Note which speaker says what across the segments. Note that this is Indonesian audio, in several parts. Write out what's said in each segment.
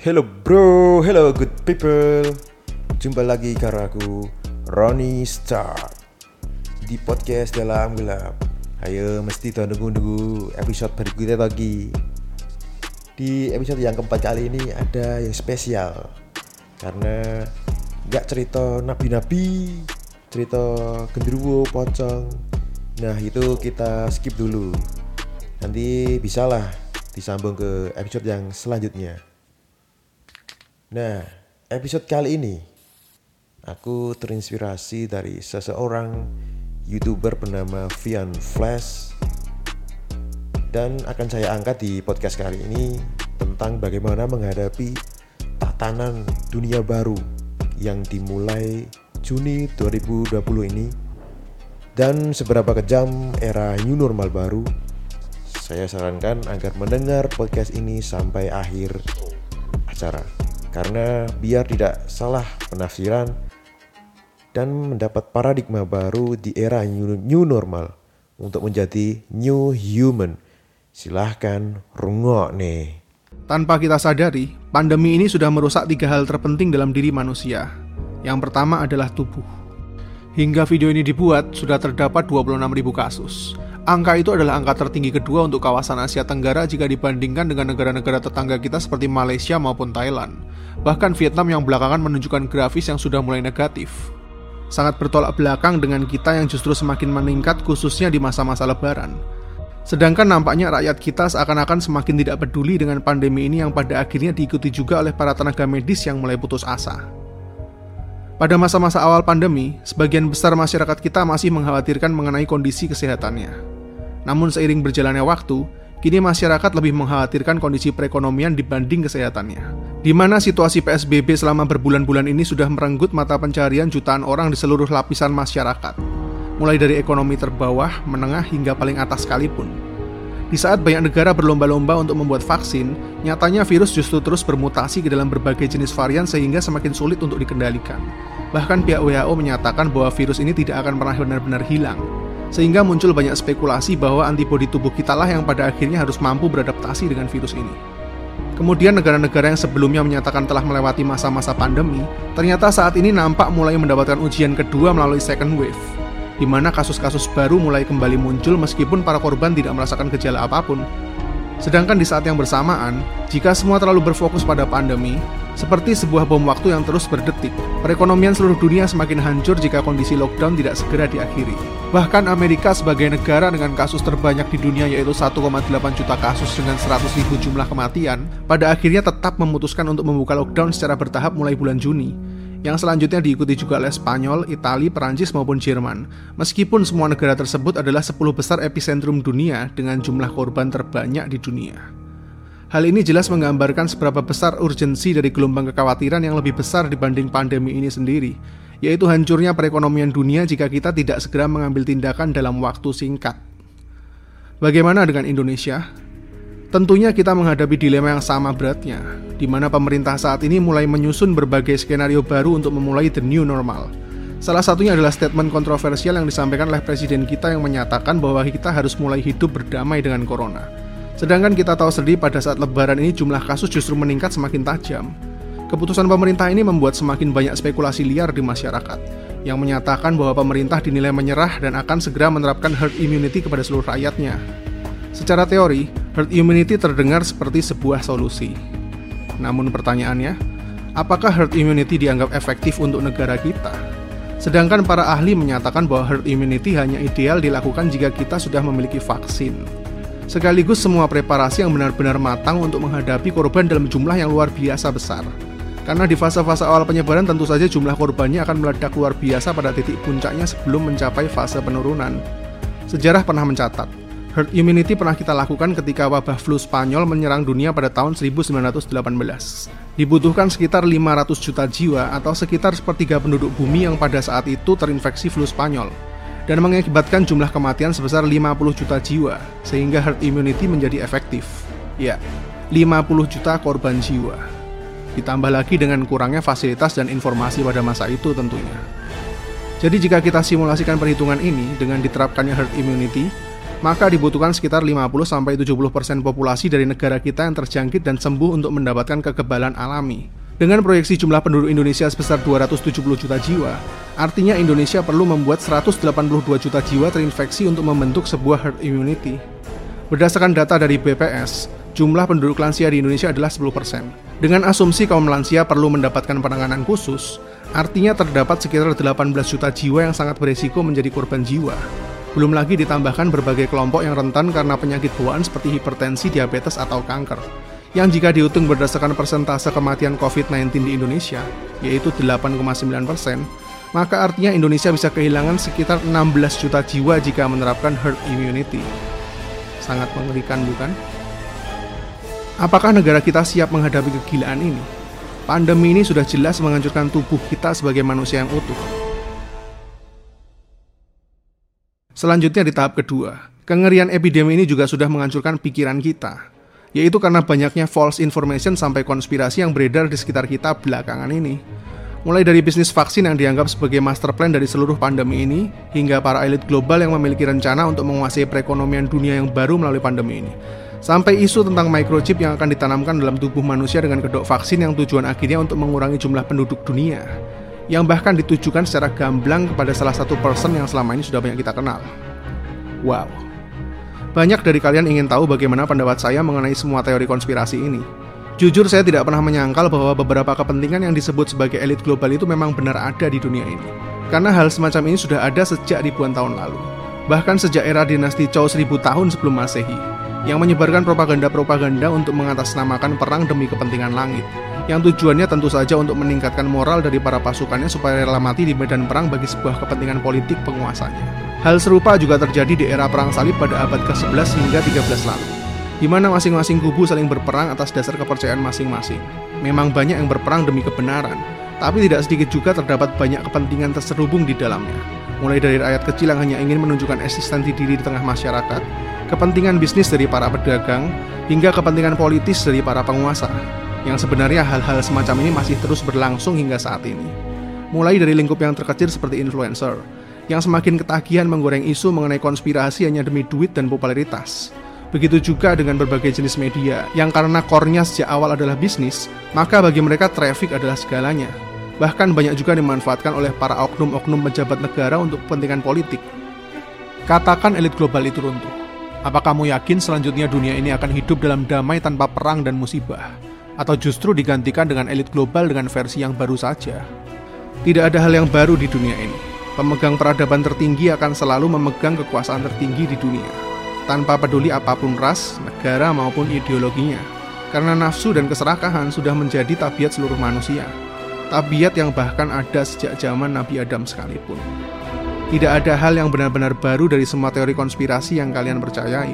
Speaker 1: Hello bro, hello good people. Jumpa lagi karena aku Ronnie Star. Di podcast dalam gelap. Ayo mesti tuh nunggu-nunggu episode berikutnya lagi Di episode yang keempat kali ini ada yang spesial. Karena gak cerita nabi-nabi Cerita genderuwo, pocong. Nah itu kita skip dulu. Nanti bisalah disambung ke episode yang selanjutnya Nah, episode kali ini aku terinspirasi dari seseorang YouTuber bernama Vian Flash dan akan saya angkat di podcast kali ini tentang bagaimana menghadapi tatanan dunia baru yang dimulai Juni 2020 ini dan seberapa kejam era new normal baru. Saya sarankan agar mendengar podcast ini sampai akhir acara karena biar tidak salah penafsiran dan mendapat paradigma baru di era new, normal untuk menjadi new human. Silahkan rungok nih.
Speaker 2: Tanpa kita sadari, pandemi ini sudah merusak tiga hal terpenting dalam diri manusia. Yang pertama adalah tubuh. Hingga video ini dibuat, sudah terdapat 26.000 kasus. Angka itu adalah angka tertinggi kedua untuk kawasan Asia Tenggara jika dibandingkan dengan negara-negara tetangga kita seperti Malaysia maupun Thailand. Bahkan Vietnam yang belakangan menunjukkan grafis yang sudah mulai negatif. Sangat bertolak belakang dengan kita yang justru semakin meningkat khususnya di masa-masa lebaran. Sedangkan nampaknya rakyat kita seakan-akan semakin tidak peduli dengan pandemi ini yang pada akhirnya diikuti juga oleh para tenaga medis yang mulai putus asa. Pada masa-masa awal pandemi, sebagian besar masyarakat kita masih mengkhawatirkan mengenai kondisi kesehatannya. Namun seiring berjalannya waktu, kini masyarakat lebih mengkhawatirkan kondisi perekonomian dibanding kesehatannya. Di mana situasi PSBB selama berbulan-bulan ini sudah merenggut mata pencarian jutaan orang di seluruh lapisan masyarakat. Mulai dari ekonomi terbawah, menengah, hingga paling atas sekalipun. Di saat banyak negara berlomba-lomba untuk membuat vaksin, nyatanya virus justru terus bermutasi ke dalam berbagai jenis varian sehingga semakin sulit untuk dikendalikan. Bahkan pihak WHO menyatakan bahwa virus ini tidak akan pernah benar-benar hilang. Sehingga muncul banyak spekulasi bahwa antibodi tubuh kita lah yang pada akhirnya harus mampu beradaptasi dengan virus ini. Kemudian negara-negara yang sebelumnya menyatakan telah melewati masa-masa pandemi, ternyata saat ini nampak mulai mendapatkan ujian kedua melalui second wave di mana kasus-kasus baru mulai kembali muncul meskipun para korban tidak merasakan gejala apa pun. Sedangkan di saat yang bersamaan, jika semua terlalu berfokus pada pandemi, seperti sebuah bom waktu yang terus berdetik, perekonomian seluruh dunia semakin hancur jika kondisi lockdown tidak segera diakhiri. Bahkan Amerika sebagai negara dengan kasus terbanyak di dunia yaitu 1,8 juta kasus dengan 100 ribu jumlah kematian, pada akhirnya tetap memutuskan untuk membuka lockdown secara bertahap mulai bulan Juni yang selanjutnya diikuti juga oleh Spanyol, Italia, Perancis maupun Jerman. Meskipun semua negara tersebut adalah 10 besar epicentrum dunia dengan jumlah korban terbanyak di dunia. Hal ini jelas menggambarkan seberapa besar urgensi dari gelombang kekhawatiran yang lebih besar dibanding pandemi ini sendiri, yaitu hancurnya perekonomian dunia jika kita tidak segera mengambil tindakan dalam waktu singkat. Bagaimana dengan Indonesia? Tentunya kita menghadapi dilema yang sama beratnya, di mana pemerintah saat ini mulai menyusun berbagai skenario baru untuk memulai the new normal. Salah satunya adalah statement kontroversial yang disampaikan oleh presiden kita yang menyatakan bahwa kita harus mulai hidup berdamai dengan corona. Sedangkan kita tahu sendiri pada saat lebaran ini jumlah kasus justru meningkat semakin tajam. Keputusan pemerintah ini membuat semakin banyak spekulasi liar di masyarakat, yang menyatakan bahwa pemerintah dinilai menyerah dan akan segera menerapkan herd immunity kepada seluruh rakyatnya. Secara teori, herd immunity terdengar seperti sebuah solusi. Namun pertanyaannya, apakah herd immunity dianggap efektif untuk negara kita? Sedangkan para ahli menyatakan bahwa herd immunity hanya ideal dilakukan jika kita sudah memiliki vaksin. Sekaligus semua preparasi yang benar-benar matang untuk menghadapi korban dalam jumlah yang luar biasa besar. Karena di fase-fase awal penyebaran tentu saja jumlah korbannya akan meledak luar biasa pada titik puncaknya sebelum mencapai fase penurunan. Sejarah pernah mencatat, Herd immunity pernah kita lakukan ketika wabah flu Spanyol menyerang dunia pada tahun 1918. Dibutuhkan sekitar 500 juta jiwa atau sekitar sepertiga penduduk bumi yang pada saat itu terinfeksi flu Spanyol dan mengakibatkan jumlah kematian sebesar 50 juta jiwa sehingga herd immunity menjadi efektif. Ya, 50 juta korban jiwa. Ditambah lagi dengan kurangnya fasilitas dan informasi pada masa itu tentunya. Jadi jika kita simulasikan perhitungan ini dengan diterapkannya herd immunity, maka dibutuhkan sekitar 50-70% populasi dari negara kita yang terjangkit dan sembuh untuk mendapatkan kekebalan alami. Dengan proyeksi jumlah penduduk Indonesia sebesar 270 juta jiwa, artinya Indonesia perlu membuat 182 juta jiwa terinfeksi untuk membentuk sebuah herd immunity. Berdasarkan data dari BPS, jumlah penduduk lansia di Indonesia adalah 10%. Dengan asumsi kaum lansia perlu mendapatkan penanganan khusus, artinya terdapat sekitar 18 juta jiwa yang sangat beresiko menjadi korban jiwa. Belum lagi ditambahkan berbagai kelompok yang rentan karena penyakit bawaan seperti hipertensi, diabetes, atau kanker. Yang jika dihitung berdasarkan persentase kematian COVID-19 di Indonesia, yaitu 8,9 persen, maka artinya Indonesia bisa kehilangan sekitar 16 juta jiwa jika menerapkan herd immunity. Sangat mengerikan bukan? Apakah negara kita siap menghadapi kegilaan ini? Pandemi ini sudah jelas menghancurkan tubuh kita sebagai manusia yang utuh. Selanjutnya di tahap kedua, kengerian epidemi ini juga sudah menghancurkan pikiran kita, yaitu karena banyaknya false information sampai konspirasi yang beredar di sekitar kita belakangan ini. Mulai dari bisnis vaksin yang dianggap sebagai master plan dari seluruh pandemi ini, hingga para elit global yang memiliki rencana untuk menguasai perekonomian dunia yang baru melalui pandemi ini. Sampai isu tentang microchip yang akan ditanamkan dalam tubuh manusia dengan kedok vaksin yang tujuan akhirnya untuk mengurangi jumlah penduduk dunia yang bahkan ditujukan secara gamblang kepada salah satu person yang selama ini sudah banyak kita kenal. Wow. Banyak dari kalian ingin tahu bagaimana pendapat saya mengenai semua teori konspirasi ini. Jujur saya tidak pernah menyangkal bahwa beberapa kepentingan yang disebut sebagai elit global itu memang benar ada di dunia ini. Karena hal semacam ini sudah ada sejak ribuan tahun lalu. Bahkan sejak era dinasti Chow seribu tahun sebelum masehi, yang menyebarkan propaganda-propaganda untuk mengatasnamakan perang demi kepentingan langit yang tujuannya tentu saja untuk meningkatkan moral dari para pasukannya supaya rela mati di medan perang bagi sebuah kepentingan politik penguasanya. Hal serupa juga terjadi di era Perang Salib pada abad ke-11 hingga 13 lalu, di mana masing-masing kubu saling berperang atas dasar kepercayaan masing-masing. Memang banyak yang berperang demi kebenaran, tapi tidak sedikit juga terdapat banyak kepentingan terserubung di dalamnya. Mulai dari rakyat kecil yang hanya ingin menunjukkan eksistensi diri di tengah masyarakat, kepentingan bisnis dari para pedagang, hingga kepentingan politis dari para penguasa yang sebenarnya hal-hal semacam ini masih terus berlangsung hingga saat ini. Mulai dari lingkup yang terkecil seperti influencer, yang semakin ketagihan menggoreng isu mengenai konspirasi hanya demi duit dan popularitas. Begitu juga dengan berbagai jenis media, yang karena core-nya sejak awal adalah bisnis, maka bagi mereka traffic adalah segalanya. Bahkan banyak juga dimanfaatkan oleh para oknum-oknum pejabat negara untuk kepentingan politik. Katakan elit global itu runtuh. Apa kamu yakin selanjutnya dunia ini akan hidup dalam damai tanpa perang dan musibah? atau justru digantikan dengan elit global dengan versi yang baru saja. Tidak ada hal yang baru di dunia ini. Pemegang peradaban tertinggi akan selalu memegang kekuasaan tertinggi di dunia, tanpa peduli apa pun ras, negara, maupun ideologinya. Karena nafsu dan keserakahan sudah menjadi tabiat seluruh manusia. Tabiat yang bahkan ada sejak zaman Nabi Adam sekalipun. Tidak ada hal yang benar-benar baru dari semua teori konspirasi yang kalian percayai.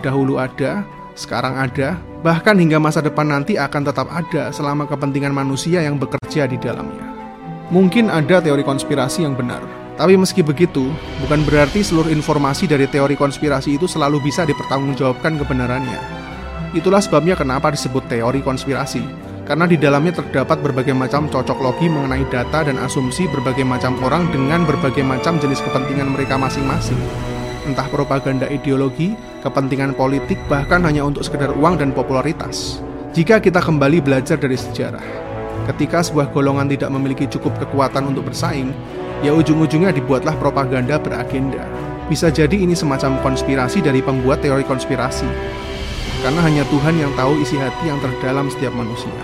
Speaker 2: Dahulu ada, sekarang ada, bahkan hingga masa depan nanti akan tetap ada selama kepentingan manusia yang bekerja di dalamnya. Mungkin ada teori konspirasi yang benar, tapi meski begitu, bukan berarti seluruh informasi dari teori konspirasi itu selalu bisa dipertanggungjawabkan kebenarannya. Itulah sebabnya kenapa disebut teori konspirasi, karena di dalamnya terdapat berbagai macam cocok logi mengenai data dan asumsi berbagai macam orang dengan berbagai macam jenis kepentingan mereka masing-masing entah propaganda ideologi, kepentingan politik, bahkan hanya untuk sekedar uang dan popularitas. Jika kita kembali belajar dari sejarah, ketika sebuah golongan tidak memiliki cukup kekuatan untuk bersaing, ya ujung-ujungnya dibuatlah propaganda beragenda. Bisa jadi ini semacam konspirasi dari pembuat teori konspirasi. Karena hanya Tuhan yang tahu isi hati yang terdalam setiap manusia.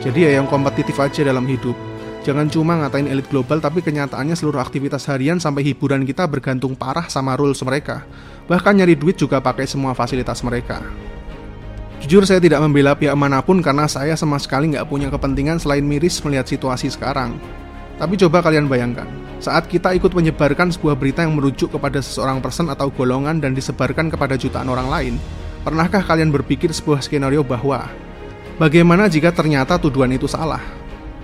Speaker 2: Jadi ya yang kompetitif aja dalam hidup, Jangan cuma ngatain elit global tapi kenyataannya seluruh aktivitas harian sampai hiburan kita bergantung parah sama rules mereka. Bahkan nyari duit juga pakai semua fasilitas mereka. Jujur saya tidak membela pihak mana pun karena saya sama sekali nggak punya kepentingan selain miris melihat situasi sekarang. Tapi coba kalian bayangkan, saat kita ikut menyebarkan sebuah berita yang merujuk kepada seseorang person atau golongan dan disebarkan kepada jutaan orang lain, pernahkah kalian berpikir sebuah skenario bahwa bagaimana jika ternyata tuduhan itu salah?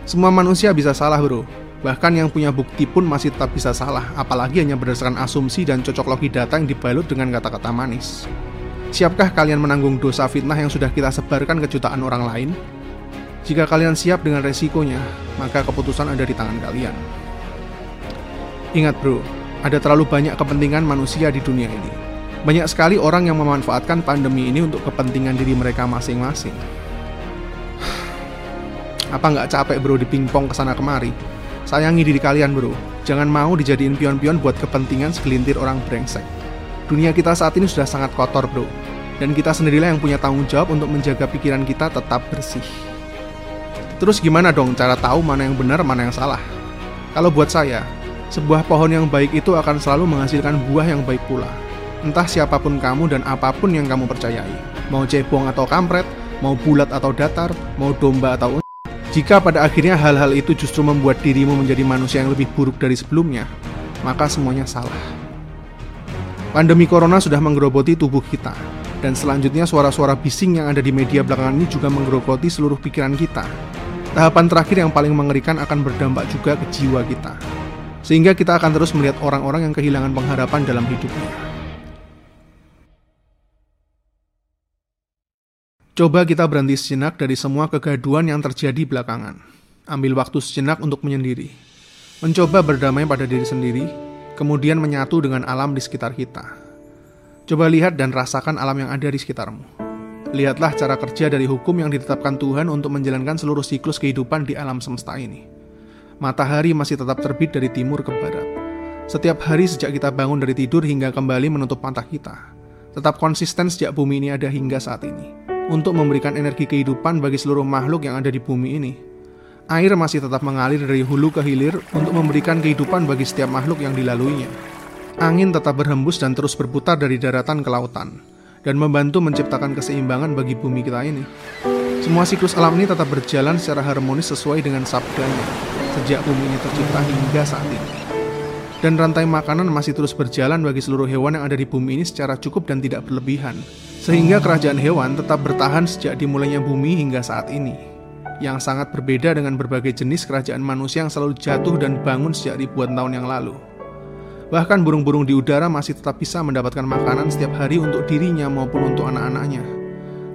Speaker 2: Semua manusia bisa salah bro, bahkan yang punya bukti pun masih tetap bisa salah, apalagi hanya berdasarkan asumsi dan cocok logi data yang dibalut dengan kata-kata manis. Siapkah kalian menanggung dosa fitnah yang sudah kita sebarkan ke jutaan orang lain? Jika kalian siap dengan resikonya, maka keputusan ada di tangan kalian. Ingat bro, ada terlalu banyak kepentingan manusia di dunia ini. Banyak sekali orang yang memanfaatkan pandemi ini untuk kepentingan diri mereka masing-masing. Apa nggak capek bro di pingpong ke sana kemari? Sayangi diri kalian bro, jangan mau dijadiin pion-pion buat kepentingan segelintir orang brengsek. Dunia kita saat ini sudah sangat kotor bro, dan kita sendirilah yang punya tanggung jawab untuk menjaga pikiran kita tetap bersih. Terus gimana dong cara tahu mana yang benar, mana yang salah? Kalau buat saya, sebuah pohon yang baik itu akan selalu menghasilkan buah yang baik pula. Entah siapa pun kamu dan apa pun yang kamu percayai. Mau cebong atau kampret, mau bulat atau datar, mau domba atau jika pada akhirnya hal-hal itu justru membuat dirimu menjadi manusia yang lebih buruk dari sebelumnya, maka semuanya salah. Pandemi corona sudah menggerogoti tubuh kita, dan selanjutnya suara-suara bising yang ada di media belakangan ini juga menggerogoti seluruh pikiran kita. Tahapan terakhir yang paling mengerikan akan berdampak juga ke jiwa kita. Sehingga kita akan terus melihat orang-orang yang kehilangan pengharapan dalam hidupnya. Coba kita berhenti sejenak dari semua kegaduan yang terjadi belakangan. Ambil waktu sejenak untuk menyendiri. Mencoba berdamai pada diri sendiri, kemudian menyatu dengan alam di sekitar kita. Coba lihat dan rasakan alam yang ada di sekitarmu. Lihatlah cara kerja dari hukum yang ditetapkan Tuhan untuk menjalankan seluruh siklus kehidupan di alam semesta ini. Matahari masih tetap terbit dari timur ke barat. Setiap hari sejak kita bangun dari tidur hingga kembali menutup mata kita, tetap konsisten sejak bumi ini ada hingga saat ini untuk memberikan energi kehidupan bagi seluruh makhluk yang ada di bumi ini. Air masih tetap mengalir dari hulu ke hilir untuk memberikan kehidupan bagi setiap makhluk yang dilaluinya. Angin tetap berhembus dan terus berputar dari daratan ke lautan, dan membantu menciptakan keseimbangan bagi bumi kita ini. Semua siklus alam ini tetap berjalan secara harmonis sesuai dengan sabdanya, sejak bumi ini tercipta hingga saat ini. Dan rantai makanan masih terus berjalan bagi seluruh hewan yang ada di bumi ini secara cukup dan tidak berlebihan, sehingga kerajaan hewan tetap bertahan sejak dimulainya bumi hingga saat ini, yang sangat berbeda dengan berbagai jenis kerajaan manusia yang selalu jatuh dan bangun sejak ribuan tahun yang lalu. Bahkan burung-burung di udara masih tetap bisa mendapatkan makanan setiap hari untuk dirinya maupun untuk anak-anaknya,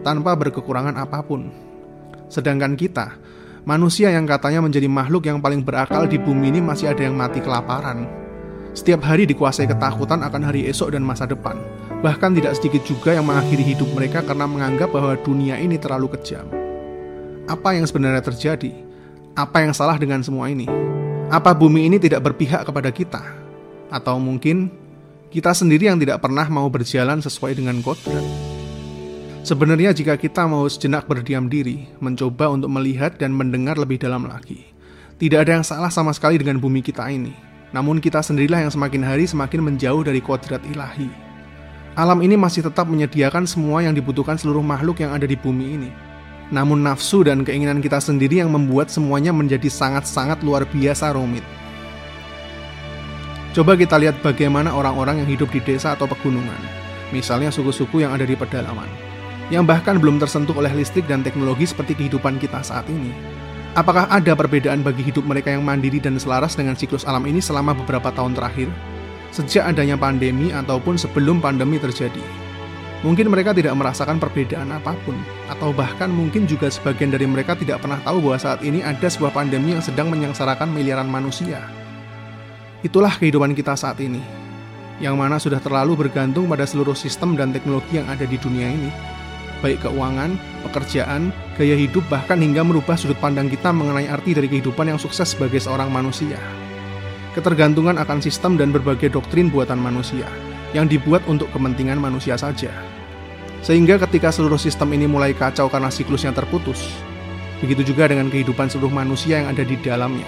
Speaker 2: tanpa berkekurangan apa pun. Sedangkan kita, manusia yang katanya menjadi makhluk yang paling berakal di bumi ini masih ada yang mati kelaparan. Setiap hari dikuasai ketakutan akan hari esok dan masa depan, Bahkan tidak sedikit juga yang mengakhiri hidup mereka karena menganggap bahwa dunia ini terlalu kejam. Apa yang sebenarnya terjadi? Apa yang salah dengan semua ini? Apa bumi ini tidak berpihak kepada kita? Atau mungkin kita sendiri yang tidak pernah mau berjalan sesuai dengan kodrat? Sebenarnya jika kita mau sejenak berdiam diri, mencoba untuk melihat dan mendengar lebih dalam lagi, tidak ada yang salah sama sekali dengan bumi kita ini. Namun kita sendirilah yang semakin hari semakin menjauh dari kodrat ilahi alam ini masih tetap menyediakan semua yang dibutuhkan seluruh makhluk yang ada di bumi ini. Namun nafsu dan keinginan kita sendiri yang membuat semuanya menjadi sangat-sangat luar biasa rumit. Coba kita lihat bagaimana orang-orang yang hidup di desa atau pegunungan, misalnya suku-suku yang ada di pedalaman, yang bahkan belum tersentuh oleh listrik dan teknologi seperti kehidupan kita saat ini. Apakah ada perbedaan bagi hidup mereka yang mandiri dan selaras dengan siklus alam ini selama beberapa tahun terakhir? sejak adanya pandemi ataupun sebelum pandemi terjadi. Mungkin mereka tidak merasakan perbedaan apa pun, atau bahkan mungkin juga sebagian dari mereka tidak pernah tahu bahwa saat ini ada sebuah pandemi yang sedang menyengsarakan miliaran manusia. Itulah kehidupan kita saat ini, yang mana sudah terlalu bergantung pada seluruh sistem dan teknologi yang ada di dunia ini, baik keuangan, pekerjaan, gaya hidup, bahkan hingga merubah sudut pandang kita mengenai arti dari kehidupan yang sukses sebagai seorang manusia ketergantungan akan sistem dan berbagai doktrin buatan manusia yang dibuat untuk kepentingan manusia saja. Sehingga ketika seluruh sistem ini mulai kacau karena siklusnya terputus, begitu juga dengan kehidupan seluruh manusia yang ada di dalamnya.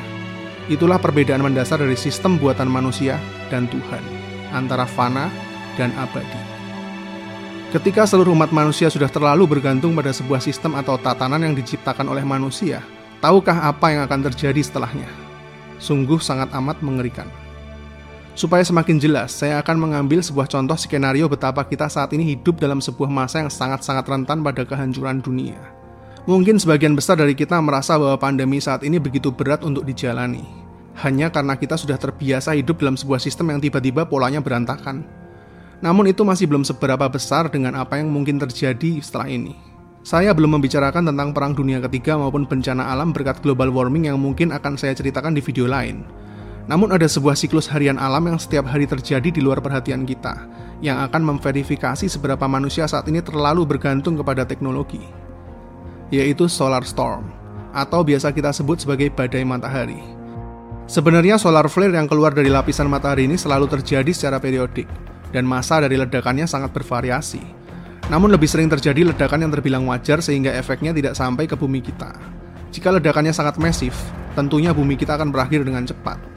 Speaker 2: Itulah perbedaan mendasar dari sistem buatan manusia dan Tuhan, antara fana dan abadi. Ketika seluruh umat manusia sudah terlalu bergantung pada sebuah sistem atau tatanan yang diciptakan oleh manusia, tahukah apa yang akan terjadi setelahnya? sungguh sangat amat mengerikan. Supaya semakin jelas, saya akan mengambil sebuah contoh skenario betapa kita saat ini hidup dalam sebuah masa yang sangat-sangat rentan pada kehancuran dunia. Mungkin sebagian besar dari kita merasa bahwa pandemi saat ini begitu berat untuk dijalani, hanya karena kita sudah terbiasa hidup dalam sebuah sistem yang tiba-tiba polanya berantakan. Namun itu masih belum seberapa besar dengan apa yang mungkin terjadi setelah ini. Saya belum membicarakan tentang Perang Dunia Ketiga maupun bencana alam berkat global warming yang mungkin akan saya ceritakan di video lain. Namun ada sebuah siklus harian alam yang setiap hari terjadi di luar perhatian kita, yang akan memverifikasi seberapa manusia saat ini terlalu bergantung kepada teknologi, yaitu solar storm, atau biasa kita sebut sebagai badai matahari. Sebenarnya solar flare yang keluar dari lapisan matahari ini selalu terjadi secara periodik, dan masa dari ledakannya sangat bervariasi. Namun lebih sering terjadi ledakan yang terbilang wajar sehingga efeknya tidak sampai ke bumi kita. Jika ledakannya sangat masif, tentunya bumi kita akan berakhir dengan cepat.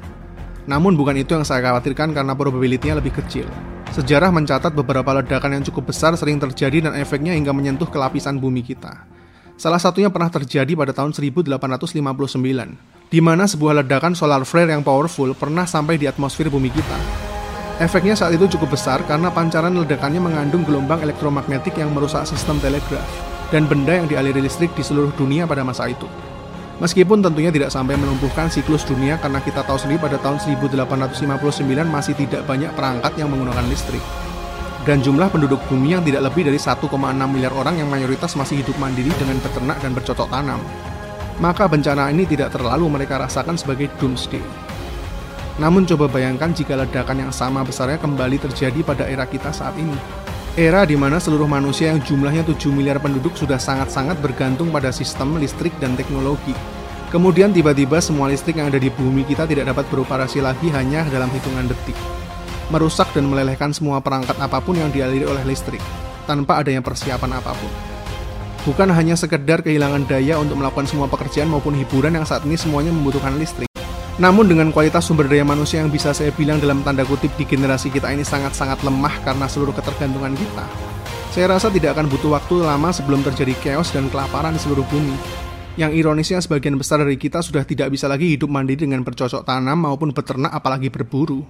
Speaker 2: Namun bukan itu yang saya khawatirkan karena probability-nya lebih kecil. Sejarah mencatat beberapa ledakan yang cukup besar sering terjadi dan efeknya hingga menyentuh ke lapisan bumi kita. Salah satunya pernah terjadi pada tahun 1859, di mana sebuah ledakan solar flare yang powerful pernah sampai di atmosfer bumi kita. Efeknya saat itu cukup besar karena pancaran ledakannya mengandung gelombang elektromagnetik yang merusak sistem telegraf dan benda yang dialiri listrik di seluruh dunia pada masa itu. Meskipun tentunya tidak sampai melumpuhkan siklus dunia karena kita tahu sendiri pada tahun 1859 masih tidak banyak perangkat yang menggunakan listrik. Dan jumlah penduduk bumi yang tidak lebih dari 1,6 miliar orang yang mayoritas masih hidup mandiri dengan beternak dan bercocok tanam. Maka bencana ini tidak terlalu mereka rasakan sebagai doomsday. Namun coba bayangkan jika ledakan yang sama besarnya kembali terjadi pada era kita saat ini. Era di mana seluruh manusia yang jumlahnya 7 miliar penduduk sudah sangat-sangat bergantung pada sistem listrik dan teknologi. Kemudian tiba-tiba semua listrik yang ada di bumi kita tidak dapat beroperasi lagi hanya dalam hitungan detik. Merusak dan melelehkan semua perangkat apa pun yang dialiri oleh listrik, tanpa adanya persiapan apa pun. Bukan hanya sekedar kehilangan daya untuk melakukan semua pekerjaan maupun hiburan yang saat ini semuanya membutuhkan listrik, namun dengan kualitas sumber daya manusia yang bisa saya bilang dalam tanda kutip di generasi kita ini sangat-sangat lemah karena seluruh ketergantungan kita, saya rasa tidak akan butuh waktu lama sebelum terjadi chaos dan kelaparan di seluruh bumi. Yang ironisnya sebagian besar dari kita sudah tidak bisa lagi hidup mandiri dengan bercocok tanam maupun beternak apalagi berburu.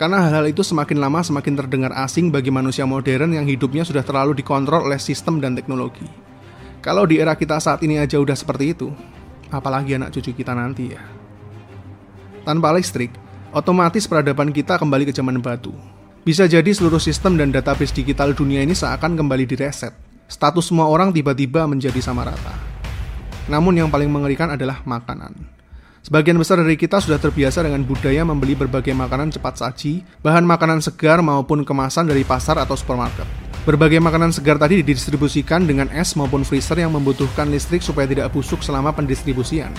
Speaker 2: Karena hal-hal itu semakin lama semakin terdengar asing bagi manusia modern yang hidupnya sudah terlalu dikontrol oleh sistem dan teknologi. Kalau di era kita saat ini aja udah seperti itu, apalagi anak cucu kita nanti ya. Tanpa listrik, otomatis peradaban kita kembali ke zaman batu. Bisa jadi seluruh sistem dan database digital dunia ini seakan kembali direset. Status semua orang tiba-tiba menjadi sama rata. Namun yang paling mengerikan adalah makanan. Sebagian besar dari kita sudah terbiasa dengan budaya membeli berbagai makanan cepat saji, bahan makanan segar maupun kemasan dari pasar atau supermarket. Berbagai makanan segar tadi didistribusikan dengan es maupun freezer yang membutuhkan listrik supaya tidak busuk selama pendistribusian.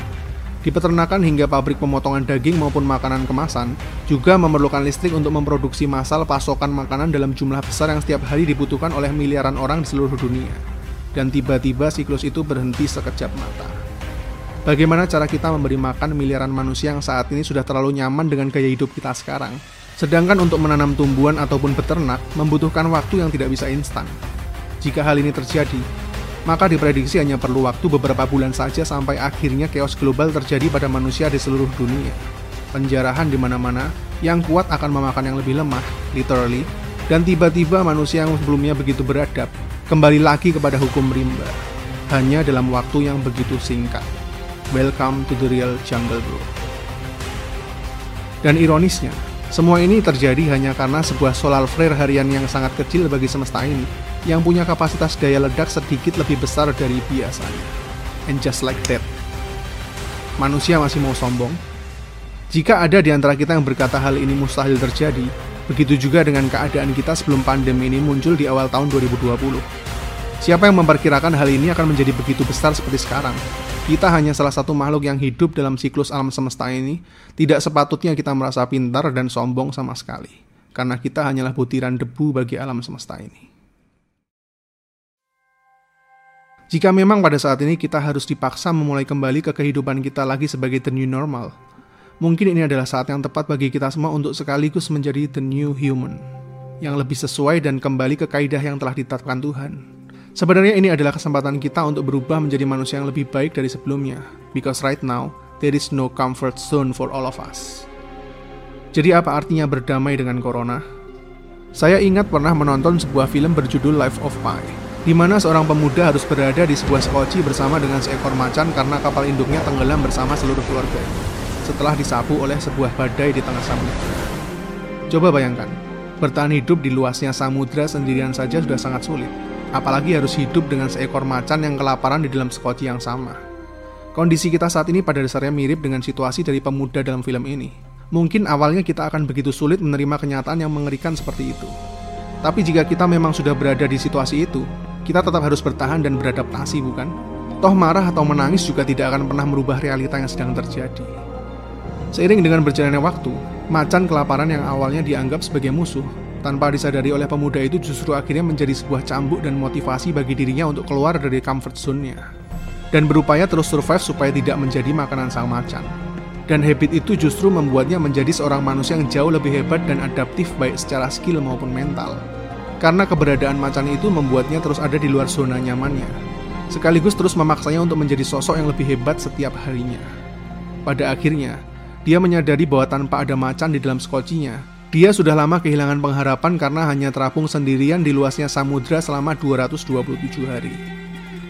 Speaker 2: Di peternakan hingga pabrik pemotongan daging maupun makanan kemasan juga memerlukan listrik untuk memproduksi massal pasokan makanan dalam jumlah besar yang setiap hari dibutuhkan oleh miliaran orang di seluruh dunia. Dan tiba-tiba siklus itu berhenti sekejap mata. Bagaimana cara kita memberi makan miliaran manusia yang saat ini sudah terlalu nyaman dengan gaya hidup kita sekarang? Sedangkan untuk menanam tumbuhan ataupun beternak membutuhkan waktu yang tidak bisa instan. Jika hal ini terjadi, maka diprediksi hanya perlu waktu beberapa bulan saja sampai akhirnya chaos global terjadi pada manusia di seluruh dunia. Penjarahan di mana-mana, yang kuat akan memakan yang lebih lemah, literally, dan tiba-tiba manusia yang sebelumnya begitu beradab, kembali lagi kepada hukum rimba. Hanya dalam waktu yang begitu singkat. Welcome to the real jungle bro. Dan ironisnya, semua ini terjadi hanya karena sebuah solar flare harian yang sangat kecil bagi semesta ini yang punya kapasitas daya ledak sedikit lebih besar dari biasanya. And just like that, manusia masih mau sombong? Jika ada di antara kita yang berkata hal ini mustahil terjadi, begitu juga dengan keadaan kita sebelum pandemi ini muncul di awal tahun 2020. Siapa yang memperkirakan hal ini akan menjadi begitu besar seperti sekarang? Kita hanya salah satu makhluk yang hidup dalam siklus alam semesta ini, tidak sepatutnya kita merasa pintar dan sombong sama sekali. Karena kita hanyalah butiran debu bagi alam semesta ini. Jika memang pada saat ini kita harus dipaksa memulai kembali ke kehidupan kita lagi sebagai the new normal, mungkin ini adalah saat yang tepat bagi kita semua untuk sekaligus menjadi the new human, yang lebih sesuai dan kembali ke kaidah yang telah ditetapkan Tuhan. Sebenarnya ini adalah kesempatan kita untuk berubah menjadi manusia yang lebih baik dari sebelumnya, because right now, there is no comfort zone for all of us. Jadi apa artinya berdamai dengan corona? Saya ingat pernah menonton sebuah film berjudul Life of Pi di mana seorang pemuda harus berada di sebuah sekoci bersama dengan seekor macan karena kapal induknya tenggelam bersama seluruh keluarga setelah disapu oleh sebuah badai di tengah samudra. Coba bayangkan, bertahan hidup di luasnya samudra sendirian saja sudah sangat sulit, apalagi harus hidup dengan seekor macan yang kelaparan di dalam sekoci yang sama. Kondisi kita saat ini pada dasarnya mirip dengan situasi dari pemuda dalam film ini. mungkin awalnya kita akan begitu sulit menerima kenyataan yang mengerikan seperti itu. Tapi jika kita memang sudah berada di situasi itu, kita tetap harus bertahan dan beradaptasi, bukan? Toh marah atau menangis juga tidak akan pernah merubah realita yang sedang terjadi. Seiring dengan berjalannya waktu, macan kelaparan yang awalnya dianggap sebagai musuh, tanpa disadari oleh pemuda itu justru akhirnya menjadi sebuah cambuk dan motivasi bagi dirinya untuk keluar dari comfort zone-nya. Dan berupaya terus survive supaya tidak menjadi makanan sang macan. Dan habit itu justru membuatnya menjadi seorang manusia yang jauh lebih hebat dan adaptif baik secara skill maupun mental. Karena keberadaan macan itu membuatnya terus ada di luar zona nyamannya. Sekaligus terus memaksanya untuk menjadi sosok yang lebih hebat setiap harinya. Pada akhirnya, dia menyadari bahwa tanpa ada macan di dalam skocinya, dia sudah lama kehilangan pengharapan karena hanya terapung sendirian di luasnya samudra selama 227 hari.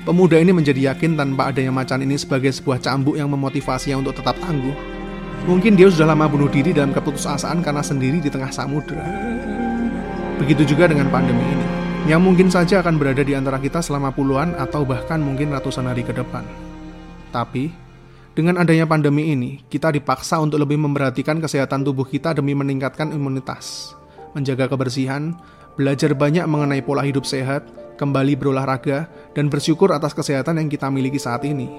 Speaker 2: Pemuda ini menjadi yakin tanpa adanya macan ini sebagai sebuah cambuk yang memotivasinya untuk tetap tangguh. Mungkin dia sudah lama bunuh diri dalam keputusasaan karena sendiri di tengah samudera. Begitu juga dengan pandemi ini, yang mungkin saja akan berada di antara kita selama puluhan atau bahkan mungkin ratusan hari ke depan. Tapi, dengan adanya pandemi ini, kita dipaksa untuk lebih memperhatikan kesehatan tubuh kita demi meningkatkan imunitas, menjaga kebersihan, belajar banyak mengenai pola hidup sehat, kembali berolahraga, dan bersyukur atas kesehatan yang kita miliki saat ini.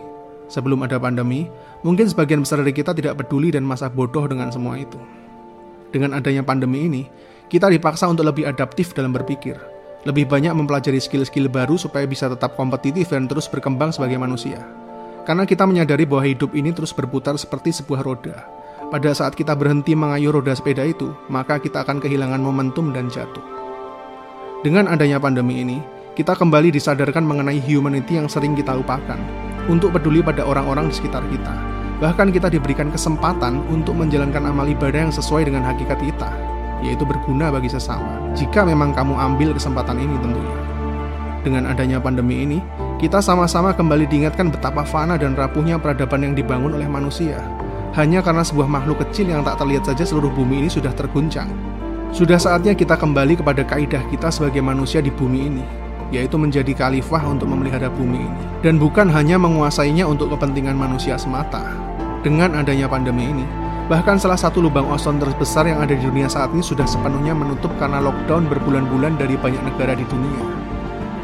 Speaker 2: Sebelum ada pandemi, mungkin sebagian besar dari kita tidak peduli dan masa bodoh dengan semua itu. Dengan adanya pandemi ini, kita dipaksa untuk lebih adaptif dalam berpikir, lebih banyak mempelajari skill-skill baru supaya bisa tetap kompetitif dan terus berkembang sebagai manusia. Karena kita menyadari bahwa hidup ini terus berputar seperti sebuah roda. Pada saat kita berhenti mengayuh roda sepeda itu, maka kita akan kehilangan momentum dan jatuh. Dengan adanya pandemi ini, kita kembali disadarkan mengenai humanity yang sering kita lupakan, untuk peduli pada orang-orang di sekitar kita. Bahkan kita diberikan kesempatan untuk menjalankan amal ibadah yang sesuai dengan hakikat kita, yaitu berguna bagi sesama. Jika memang kamu ambil kesempatan ini tentunya. Dengan adanya pandemi ini, kita sama-sama kembali diingatkan betapa fana dan rapuhnya peradaban yang dibangun oleh manusia. Hanya karena sebuah makhluk kecil yang tak terlihat saja seluruh bumi ini sudah terguncang. Sudah saatnya kita kembali kepada kaidah kita sebagai manusia di bumi ini, yaitu menjadi khalifah untuk memelihara bumi ini, dan bukan hanya menguasainya untuk kepentingan manusia semata. Dengan adanya pandemi ini, bahkan salah satu lubang ozon terbesar yang ada di dunia saat ini sudah sepenuhnya menutup karena lockdown berbulan-bulan dari banyak negara di dunia.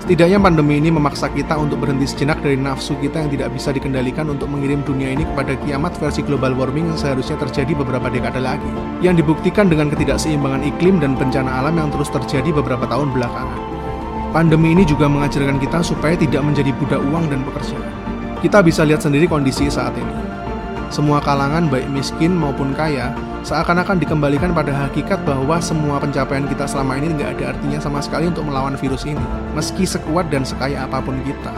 Speaker 2: Setidaknya pandemi ini memaksa kita untuk berhenti sejenak dari nafsu kita yang tidak bisa dikendalikan untuk mengirim dunia ini kepada kiamat versi global warming yang seharusnya terjadi beberapa dekade lagi. Yang dibuktikan dengan ketidakseimbangan iklim dan bencana alam yang terus terjadi beberapa tahun belakangan. Pandemi ini juga mengajarkan kita supaya tidak menjadi budak uang dan pekerjaan. Kita bisa lihat sendiri kondisi saat ini. Semua kalangan baik miskin maupun kaya seakan-akan dikembalikan pada hakikat bahwa semua pencapaian kita selama ini nggak ada artinya sama sekali untuk melawan virus ini, meski sekuat dan sekaya apa pun kita.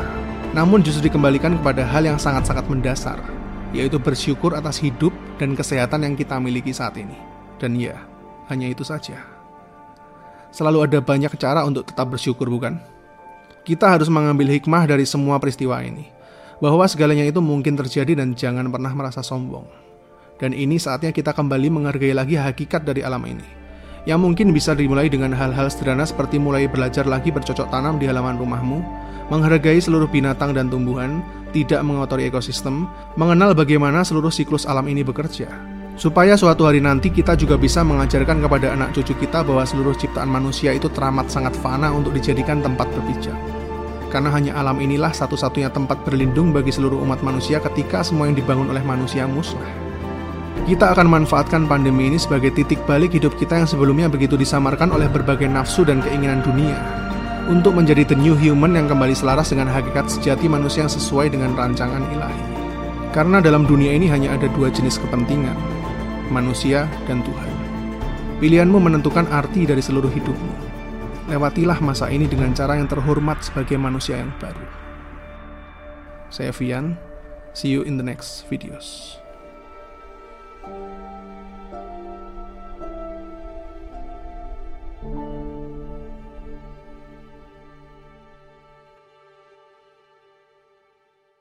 Speaker 2: Namun justru dikembalikan kepada hal yang sangat-sangat mendasar, yaitu bersyukur atas hidup dan kesehatan yang kita miliki saat ini. Dan ya, hanya itu saja selalu ada banyak cara untuk tetap bersyukur, bukan? Kita harus mengambil hikmah dari semua peristiwa ini, bahwa segalanya itu mungkin terjadi dan jangan pernah merasa sombong. Dan ini saatnya kita kembali menghargai lagi hakikat dari alam ini, yang mungkin bisa dimulai dengan hal-hal sederhana seperti mulai belajar lagi bercocok tanam di halaman rumahmu, menghargai seluruh binatang dan tumbuhan, tidak mengotori ekosistem, mengenal bagaimana seluruh siklus alam ini bekerja, Supaya suatu hari nanti kita juga bisa mengajarkan kepada anak cucu kita bahwa seluruh ciptaan manusia itu teramat sangat fana untuk dijadikan tempat berpijak. Karena hanya alam inilah satu-satunya tempat berlindung bagi seluruh umat manusia ketika semua yang dibangun oleh manusia musnah. Kita akan manfaatkan pandemi ini sebagai titik balik hidup kita yang sebelumnya begitu disamarkan oleh berbagai nafsu dan keinginan dunia untuk menjadi the new human yang kembali selaras dengan hakikat sejati manusia yang sesuai dengan rancangan ilahi. Karena dalam dunia ini hanya ada dua jenis kepentingan, manusia, dan Tuhan. Pilihanmu menentukan arti dari seluruh hidupmu. Lewatilah masa ini dengan cara yang terhormat sebagai manusia yang baru. Saya Vian, see you in the next videos.